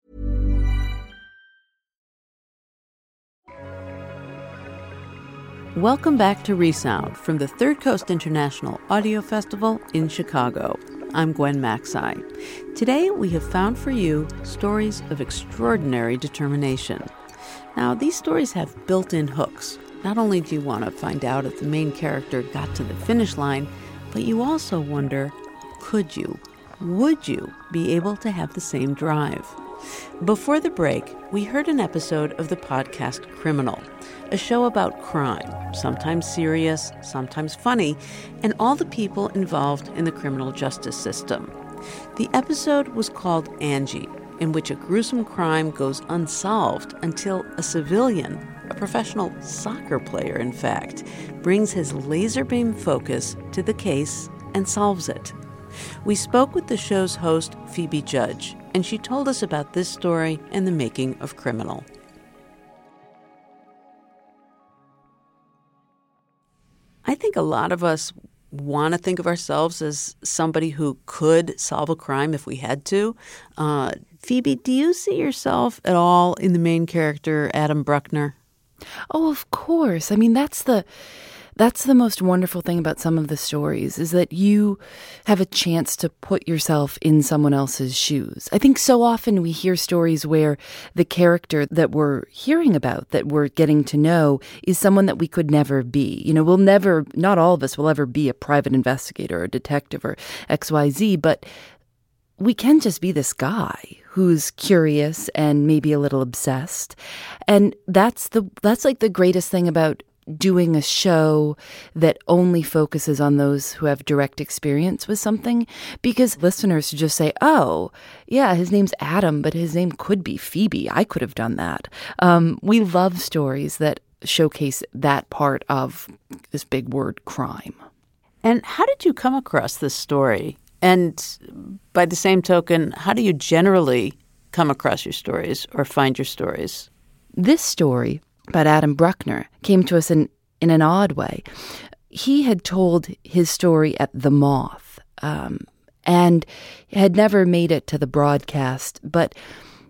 Welcome back to Resound from the Third Coast International Audio Festival in Chicago. I'm Gwen Macsai. Today we have found for you stories of extraordinary determination. Now, these stories have built in hooks. Not only do you want to find out if the main character got to the finish line, but you also wonder could you, would you be able to have the same drive? Before the break, we heard an episode of the podcast Criminal, a show about crime, sometimes serious, sometimes funny, and all the people involved in the criminal justice system. The episode was called Angie, in which a gruesome crime goes unsolved until a civilian, a professional soccer player, in fact, brings his laser beam focus to the case and solves it. We spoke with the show's host, Phoebe Judge, and she told us about this story and the making of Criminal. I think a lot of us want to think of ourselves as somebody who could solve a crime if we had to. Uh, Phoebe, do you see yourself at all in the main character, Adam Bruckner? Oh, of course. I mean, that's the that's the most wonderful thing about some of the stories is that you have a chance to put yourself in someone else's shoes. I think so often we hear stories where the character that we're hearing about, that we're getting to know, is someone that we could never be. You know, we'll never, not all of us will ever be a private investigator or a detective or XYZ, but we can just be this guy who's curious and maybe a little obsessed. And that's the that's like the greatest thing about doing a show that only focuses on those who have direct experience with something because listeners just say, oh, yeah, his name's Adam, but his name could be Phoebe. I could have done that. Um, we love stories that showcase that part of this big word crime. And how did you come across this story? And by the same token, how do you generally come across your stories or find your stories? This story about Adam Bruckner came to us in, in an odd way. He had told his story at The Moth um, and had never made it to the broadcast, but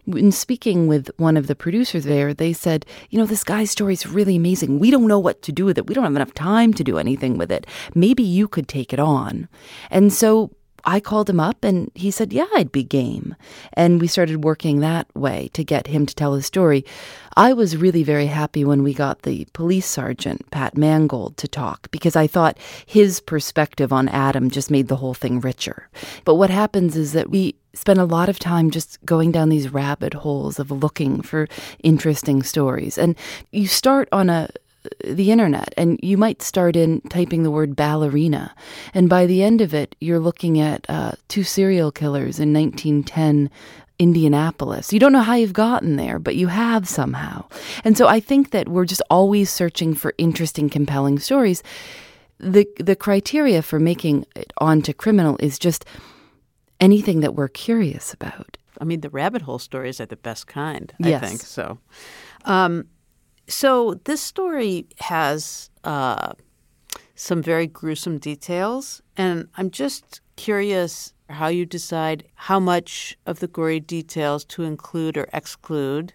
in speaking with one of the producers there, they said, you know, this guy's story is really amazing. We don't know what to do with it. We don't have enough time to do anything with it. Maybe you could take it on. And so I called him up and he said, Yeah, I'd be game. And we started working that way to get him to tell his story. I was really very happy when we got the police sergeant, Pat Mangold, to talk because I thought his perspective on Adam just made the whole thing richer. But what happens is that we spend a lot of time just going down these rabbit holes of looking for interesting stories. And you start on a the internet and you might start in typing the word ballerina and by the end of it you're looking at uh, two serial killers in 1910 Indianapolis. You don't know how you've gotten there, but you have somehow. And so I think that we're just always searching for interesting, compelling stories. The the criteria for making it onto criminal is just anything that we're curious about. I mean, the rabbit hole stories are the best kind, yes. I think. So, um, so this story has uh, some very gruesome details, and I'm just curious how you decide how much of the gory details to include or exclude.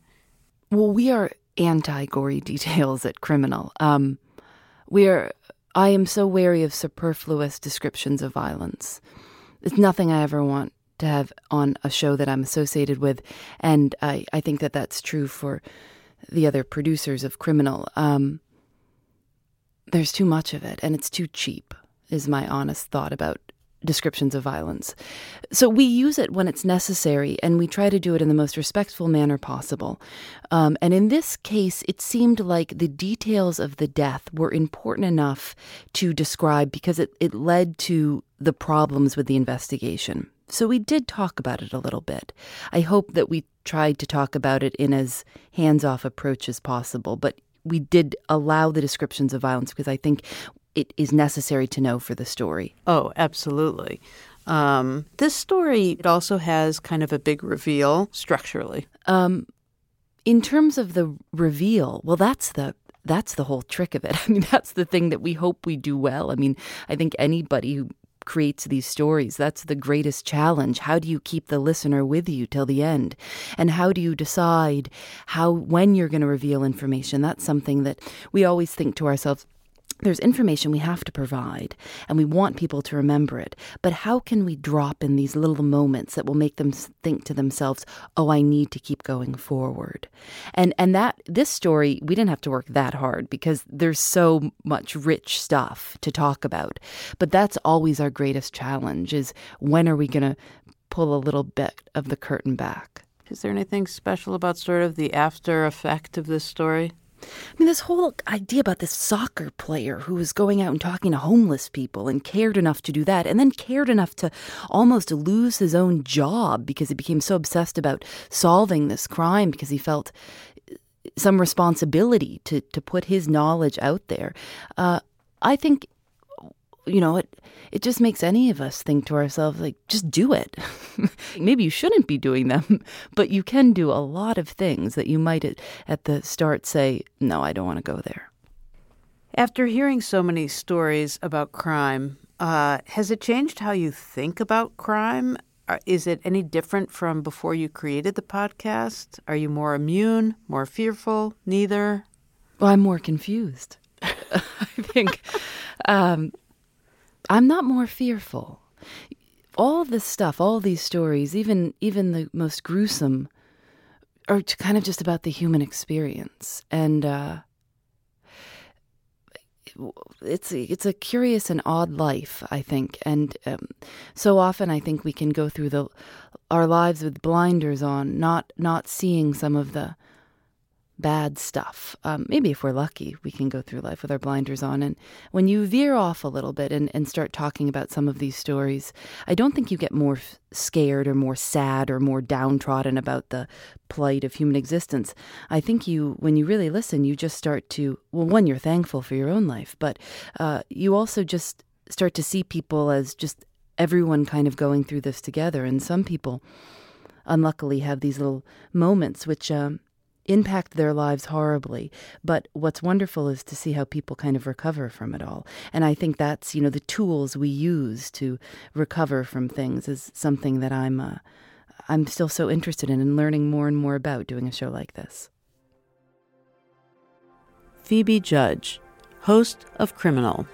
Well, we are anti-gory details at Criminal. Um, we are. I am so wary of superfluous descriptions of violence. It's nothing I ever want to have on a show that I'm associated with, and I, I think that that's true for the other producers of Criminal. Um, there's too much of it, and it's too cheap, is my honest thought about descriptions of violence. So we use it when it's necessary, and we try to do it in the most respectful manner possible. Um, and in this case, it seemed like the details of the death were important enough to describe because it, it led to the problems with the investigation. So we did talk about it a little bit. I hope that we tried to talk about it in as hands off approach as possible, but we did allow the descriptions of violence because I think it is necessary to know for the story. Oh, absolutely. Um, this story it also has kind of a big reveal structurally. Um, in terms of the reveal, well, that's the that's the whole trick of it. I mean, that's the thing that we hope we do well. I mean, I think anybody who creates these stories, that's the greatest challenge. How do you keep the listener with you till the end? And how do you decide how when you're going to reveal information? That's something that we always think to ourselves, there's information we have to provide and we want people to remember it. But how can we drop in these little moments that will make them think to themselves oh i need to keep going forward. And and that this story we didn't have to work that hard because there's so much rich stuff to talk about. But that's always our greatest challenge is when are we going to pull a little bit of the curtain back? Is there anything special about sort of the after effect of this story I mean, this whole idea about this soccer player who was going out and talking to homeless people and cared enough to do that, and then cared enough to almost lose his own job because he became so obsessed about solving this crime because he felt some responsibility to, to put his knowledge out there. Uh, I think, you know, it it just makes any of us think to ourselves, like, just do it. Maybe you shouldn't be doing them, but you can do a lot of things that you might at, at the start say, no, I don't want to go there. After hearing so many stories about crime, uh, has it changed how you think about crime? Uh, is it any different from before you created the podcast? Are you more immune, more fearful, neither? Well, I'm more confused. I think um, I'm not more fearful. All this stuff, all these stories, even even the most gruesome, are kind of just about the human experience, and uh, it's it's a curious and odd life, I think, and um, so often I think we can go through the our lives with blinders on, not not seeing some of the bad stuff. Um, maybe if we're lucky, we can go through life with our blinders on. And when you veer off a little bit and, and start talking about some of these stories, I don't think you get more scared or more sad or more downtrodden about the plight of human existence. I think you, when you really listen, you just start to, well, one, you're thankful for your own life, but uh, you also just start to see people as just everyone kind of going through this together. And some people, unluckily, have these little moments which. Um, impact their lives horribly. But what's wonderful is to see how people kind of recover from it all. And I think that's, you know, the tools we use to recover from things is something that I'm uh, I'm still so interested in and learning more and more about doing a show like this. Phoebe Judge, host of Criminal.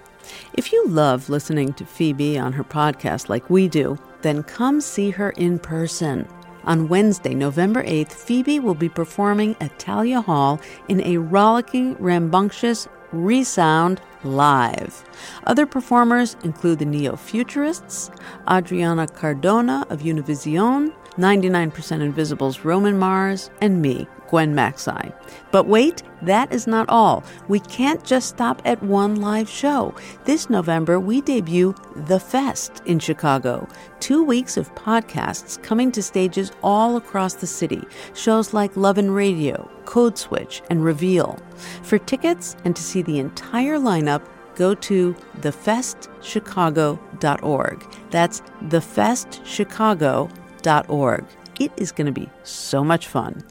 If you love listening to Phoebe on her podcast like we do, then come see her in person. On Wednesday, November 8th, Phoebe will be performing at Thalia Hall in a rollicking, rambunctious resound live. Other performers include the Neo Futurists, Adriana Cardona of Univision, 99% Invisible's Roman Mars, and me, Gwen Macsai. But wait, that is not all. We can't just stop at one live show. This November, we debut The Fest in Chicago. Two weeks of podcasts coming to stages all across the city. Shows like Love and Radio, Code Switch, and Reveal. For tickets and to see the entire lineup, go to thefestchicago.org. That's thefestchicago.org. It is going to be so much fun.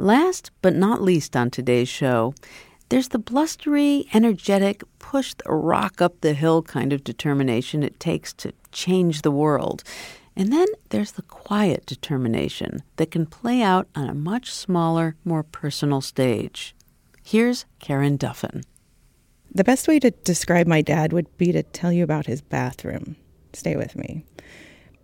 Last but not least on today's show, there's the blustery, energetic, push the rock up the hill kind of determination it takes to change the world. And then there's the quiet determination that can play out on a much smaller, more personal stage. Here's Karen Duffin. The best way to describe my dad would be to tell you about his bathroom. Stay with me.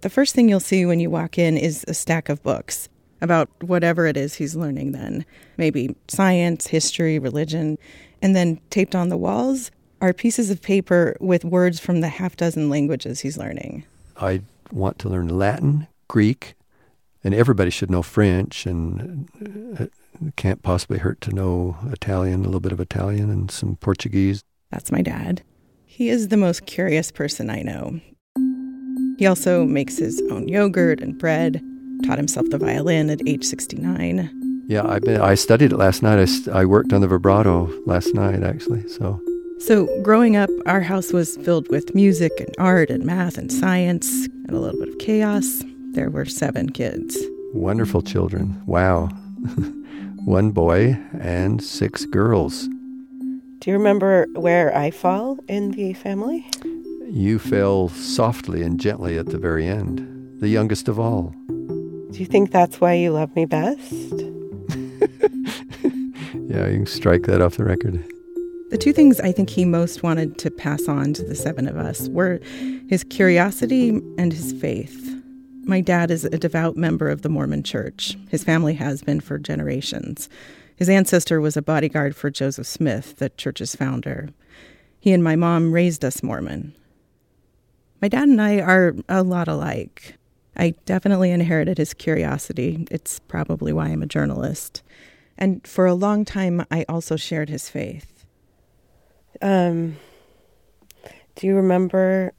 The first thing you'll see when you walk in is a stack of books about whatever it is he's learning then maybe science, history, religion. And then taped on the walls are pieces of paper with words from the half dozen languages he's learning. I want to learn Latin, Greek, and everybody should know French, and it uh, can't possibly hurt to know Italian, a little bit of Italian, and some Portuguese. That's my dad. He is the most curious person I know. He also makes his own yogurt and bread. Taught himself the violin at age 69. Yeah, I been, I studied it last night. I, I worked on the vibrato last night, actually. So So, growing up, our house was filled with music and art and math and science and a little bit of chaos. There were seven kids. wonderful children. Wow, one boy and six girls. Do you remember where I fall in the family? You fell softly and gently at the very end, the youngest of all. Do you think that's why you love me best? Yeah, you can strike that off the record. The two things I think he most wanted to pass on to the seven of us were his curiosity and his faith. My dad is a devout member of the Mormon Church. His family has been for generations. His ancestor was a bodyguard for Joseph Smith, the church's founder. He and my mom raised us Mormon. My dad and I are a lot alike. I definitely inherited his curiosity. It's probably why I'm a journalist. And for a long time, I also shared his faith. Um, do you remember?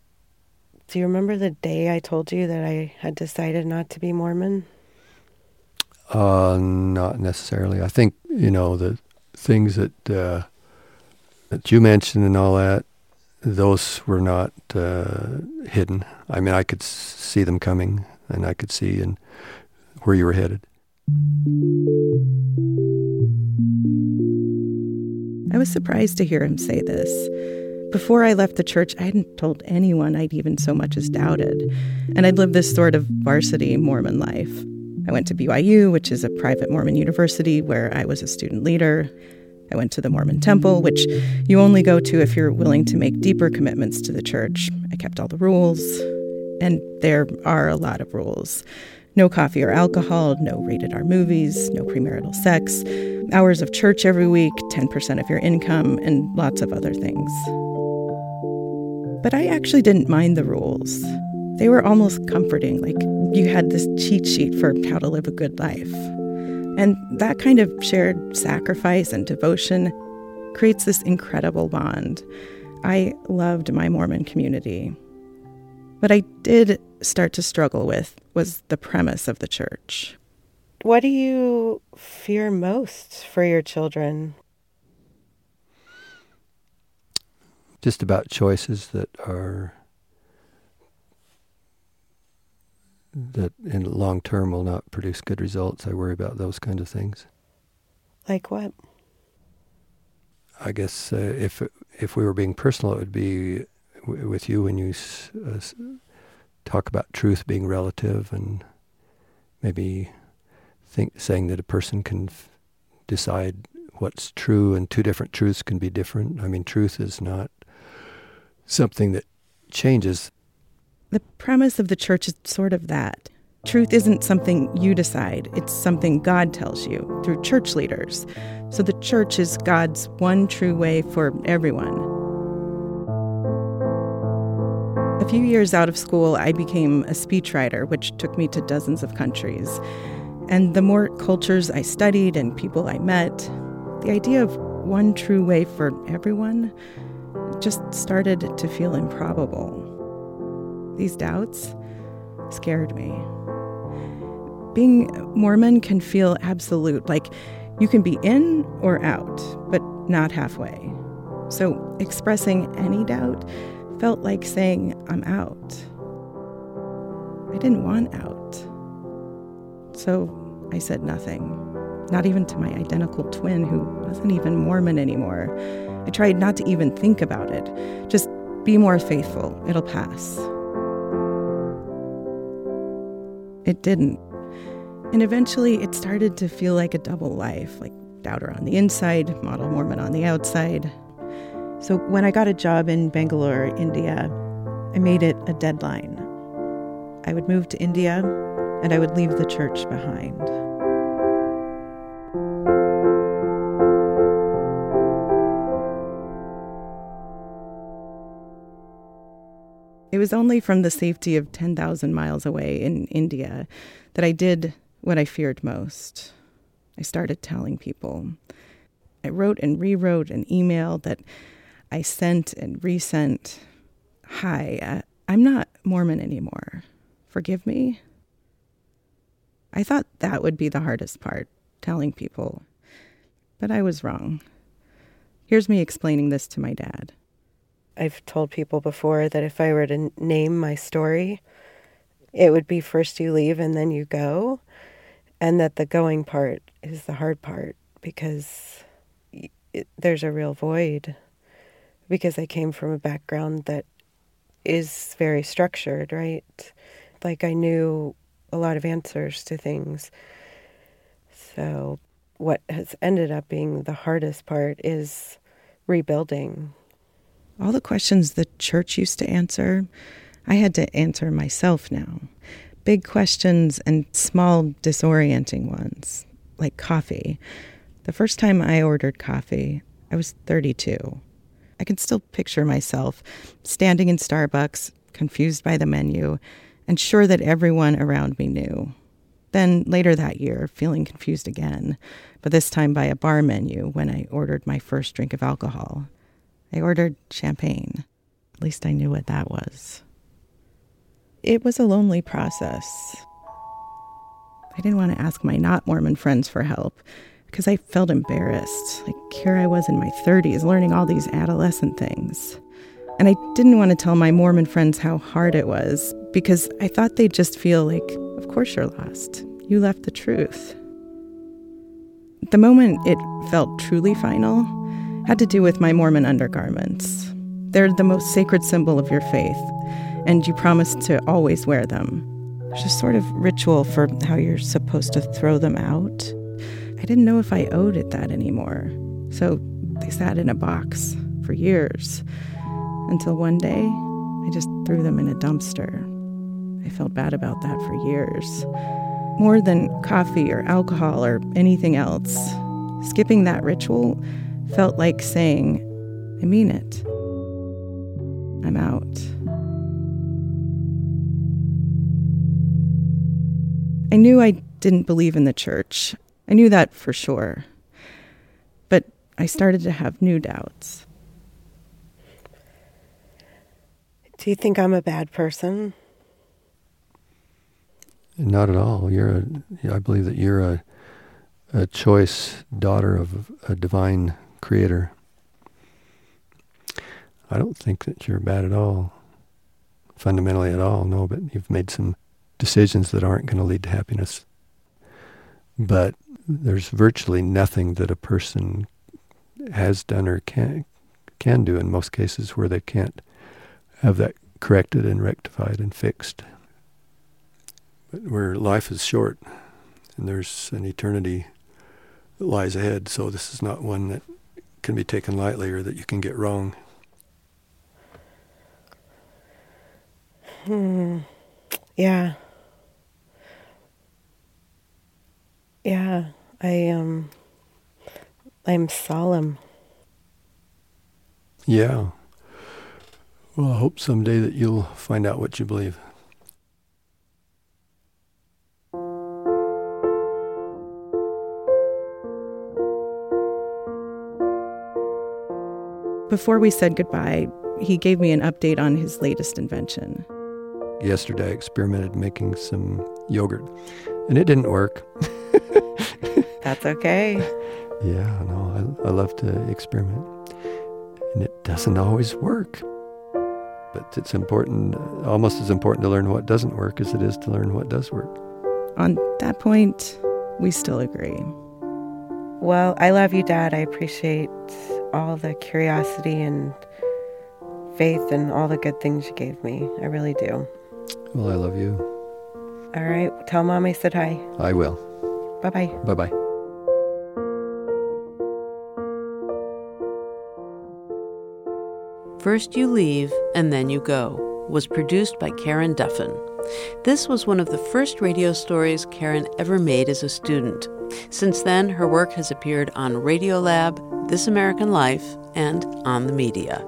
Do you remember the day I told you that I had decided not to be Mormon? Uh, not necessarily. I think you know the things that uh, that you mentioned and all that. Those were not uh, hidden. I mean, I could see them coming, and I could see and where you were headed. I was surprised to hear him say this. Before I left the church, I hadn't told anyone I'd even so much as doubted. And I'd lived this sort of varsity Mormon life. I went to BYU, which is a private Mormon university where I was a student leader. I went to the Mormon temple, which you only go to if you're willing to make deeper commitments to the church. I kept all the rules, and there are a lot of rules. No coffee or alcohol, no rated R movies, no premarital sex, hours of church every week, 10% of your income, and lots of other things. But I actually didn't mind the rules. They were almost comforting, like you had this cheat sheet for how to live a good life. And that kind of shared sacrifice and devotion creates this incredible bond. I loved my Mormon community. What I did start to struggle with was the premise of the church. What do you fear most for your children? Just about choices that are that in long term will not produce good results. I worry about those kind of things. Like what? I guess uh, if if we were being personal, it would be w- with you when you s- uh, s- talk about truth being relative and maybe think saying that a person can f- decide what's true and two different truths can be different. I mean, truth is not something that changes. The premise of the church is sort of that. Truth isn't something you decide, it's something God tells you through church leaders. So the church is God's one true way for everyone. A few years out of school, I became a speechwriter, which took me to dozens of countries. And the more cultures I studied and people I met, the idea of one true way for everyone just started to feel improbable. These doubts scared me. Being Mormon can feel absolute, like you can be in or out, but not halfway. So expressing any doubt felt like saying, I'm out. I didn't want out. So I said nothing, not even to my identical twin who wasn't even Mormon anymore. I tried not to even think about it. Just be more faithful, it'll pass. It didn't. And eventually it started to feel like a double life, like doubter on the inside, model Mormon on the outside. So when I got a job in Bangalore, India, I made it a deadline. I would move to India and I would leave the church behind. It was only from the safety of 10,000 miles away in India that I did what I feared most. I started telling people. I wrote and rewrote an email that I sent and resent. Hi, uh, I'm not Mormon anymore. Forgive me? I thought that would be the hardest part, telling people. But I was wrong. Here's me explaining this to my dad. I've told people before that if I were to name my story, it would be first you leave and then you go, and that the going part is the hard part because it, there's a real void. Because I came from a background that is very structured, right? Like I knew a lot of answers to things. So, what has ended up being the hardest part is rebuilding. All the questions the church used to answer, I had to answer myself now. Big questions and small, disorienting ones, like coffee. The first time I ordered coffee, I was 32. I can still picture myself standing in Starbucks, confused by the menu, and sure that everyone around me knew. Then later that year, feeling confused again, but this time by a bar menu when I ordered my first drink of alcohol. I ordered champagne. At least I knew what that was. It was a lonely process. I didn't want to ask my not Mormon friends for help because I felt embarrassed. Like, here I was in my 30s learning all these adolescent things. And I didn't want to tell my Mormon friends how hard it was because I thought they'd just feel like, of course you're lost. You left the truth. The moment it felt truly final had to do with my Mormon undergarments. They're the most sacred symbol of your faith, and you promise to always wear them. There's a sort of ritual for how you're supposed to throw them out. I didn't know if I owed it that anymore. So they sat in a box for years until one day I just threw them in a dumpster. I felt bad about that for years. More than coffee or alcohol or anything else, skipping that ritual felt like saying, I mean it. I'm out. I knew I didn't believe in the church. I knew that for sure. But I started to have new doubts. Do you think I'm a bad person? Not at all. You're a. I believe that you're a, a choice daughter of a divine creator. I don't think that you're bad at all, fundamentally at all. No, but you've made some decisions that aren't going to lead to happiness. But there's virtually nothing that a person has done or can can do in most cases where they can't have that corrected and rectified and fixed. But where life is short and there's an eternity that lies ahead, so this is not one that can be taken lightly or that you can get wrong. Hmm. Yeah. Yeah. I um I'm solemn. Yeah. Well, I hope someday that you'll find out what you believe. Before we said goodbye, he gave me an update on his latest invention. Yesterday, I experimented making some yogurt, and it didn't work. That's okay. Yeah, no, I, I love to experiment. And it doesn't always work. But it's important, almost as important to learn what doesn't work as it is to learn what does work. On that point, we still agree. Well, I love you, Dad. I appreciate all the curiosity and faith and all the good things you gave me. I really do. Well, I love you. All right. Tell Mom I said hi. I will. Bye bye. Bye bye. First You Leave and Then You Go was produced by Karen Duffin. This was one of the first radio stories Karen ever made as a student. Since then, her work has appeared on Radiolab, This American Life, and On the Media.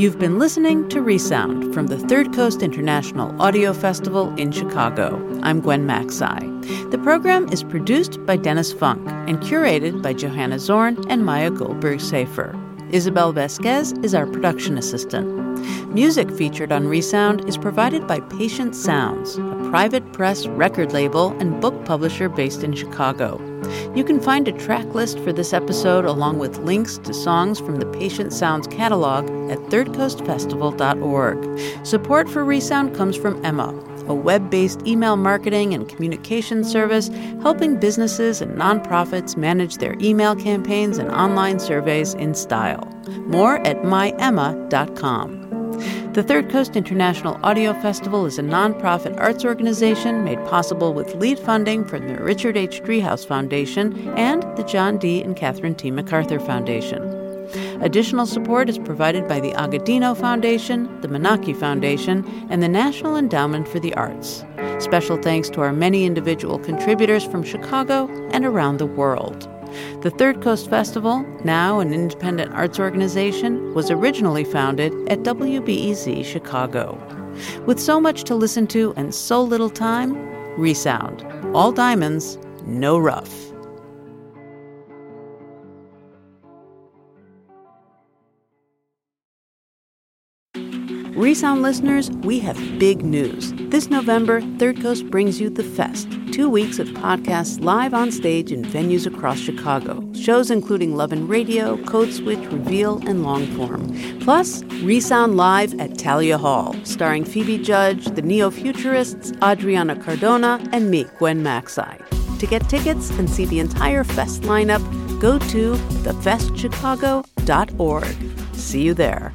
You've been listening to Resound from the Third Coast International Audio Festival in Chicago. I'm Gwen Macsai. The program is produced by Dennis Funk and curated by Johanna Zorn and Maya Goldberg Safir. Isabel Vasquez is our production assistant. Music featured on Resound is provided by Patient Sounds, a private press record label and book publisher based in Chicago. You can find a track list for this episode along with links to songs from the Patient Sounds catalog at thirdcoastfestival.org. Support for Resound comes from Emma, a web based email marketing and communication service helping businesses and nonprofits manage their email campaigns and online surveys in style. More at myemma.com. The Third Coast International Audio Festival is a nonprofit arts organization made possible with lead funding from the Richard H. Driehaus Foundation and the John D. and Catherine T. MacArthur Foundation. Additional support is provided by the Agudino Foundation, the Menaki Foundation, and the National Endowment for the Arts. Special thanks to our many individual contributors from Chicago and around the world. The Third Coast Festival, now an independent arts organization, was originally founded at WBEZ Chicago. With so much to listen to and so little time, Resound. All diamonds, no rough. Resound listeners, we have big news. This November, Third Coast brings you The Fest, two weeks of podcasts live on stage in venues across Chicago. Shows including Love and Radio, Code Switch, Reveal, and Longform. Plus, Resound Live at Thalia Hall, starring Phoebe Judge, the Neo Futurists, Adriana Cardona, and me, Gwen Macsai. To get tickets and see the entire Fest lineup, go to thefestchicago.org. See you there.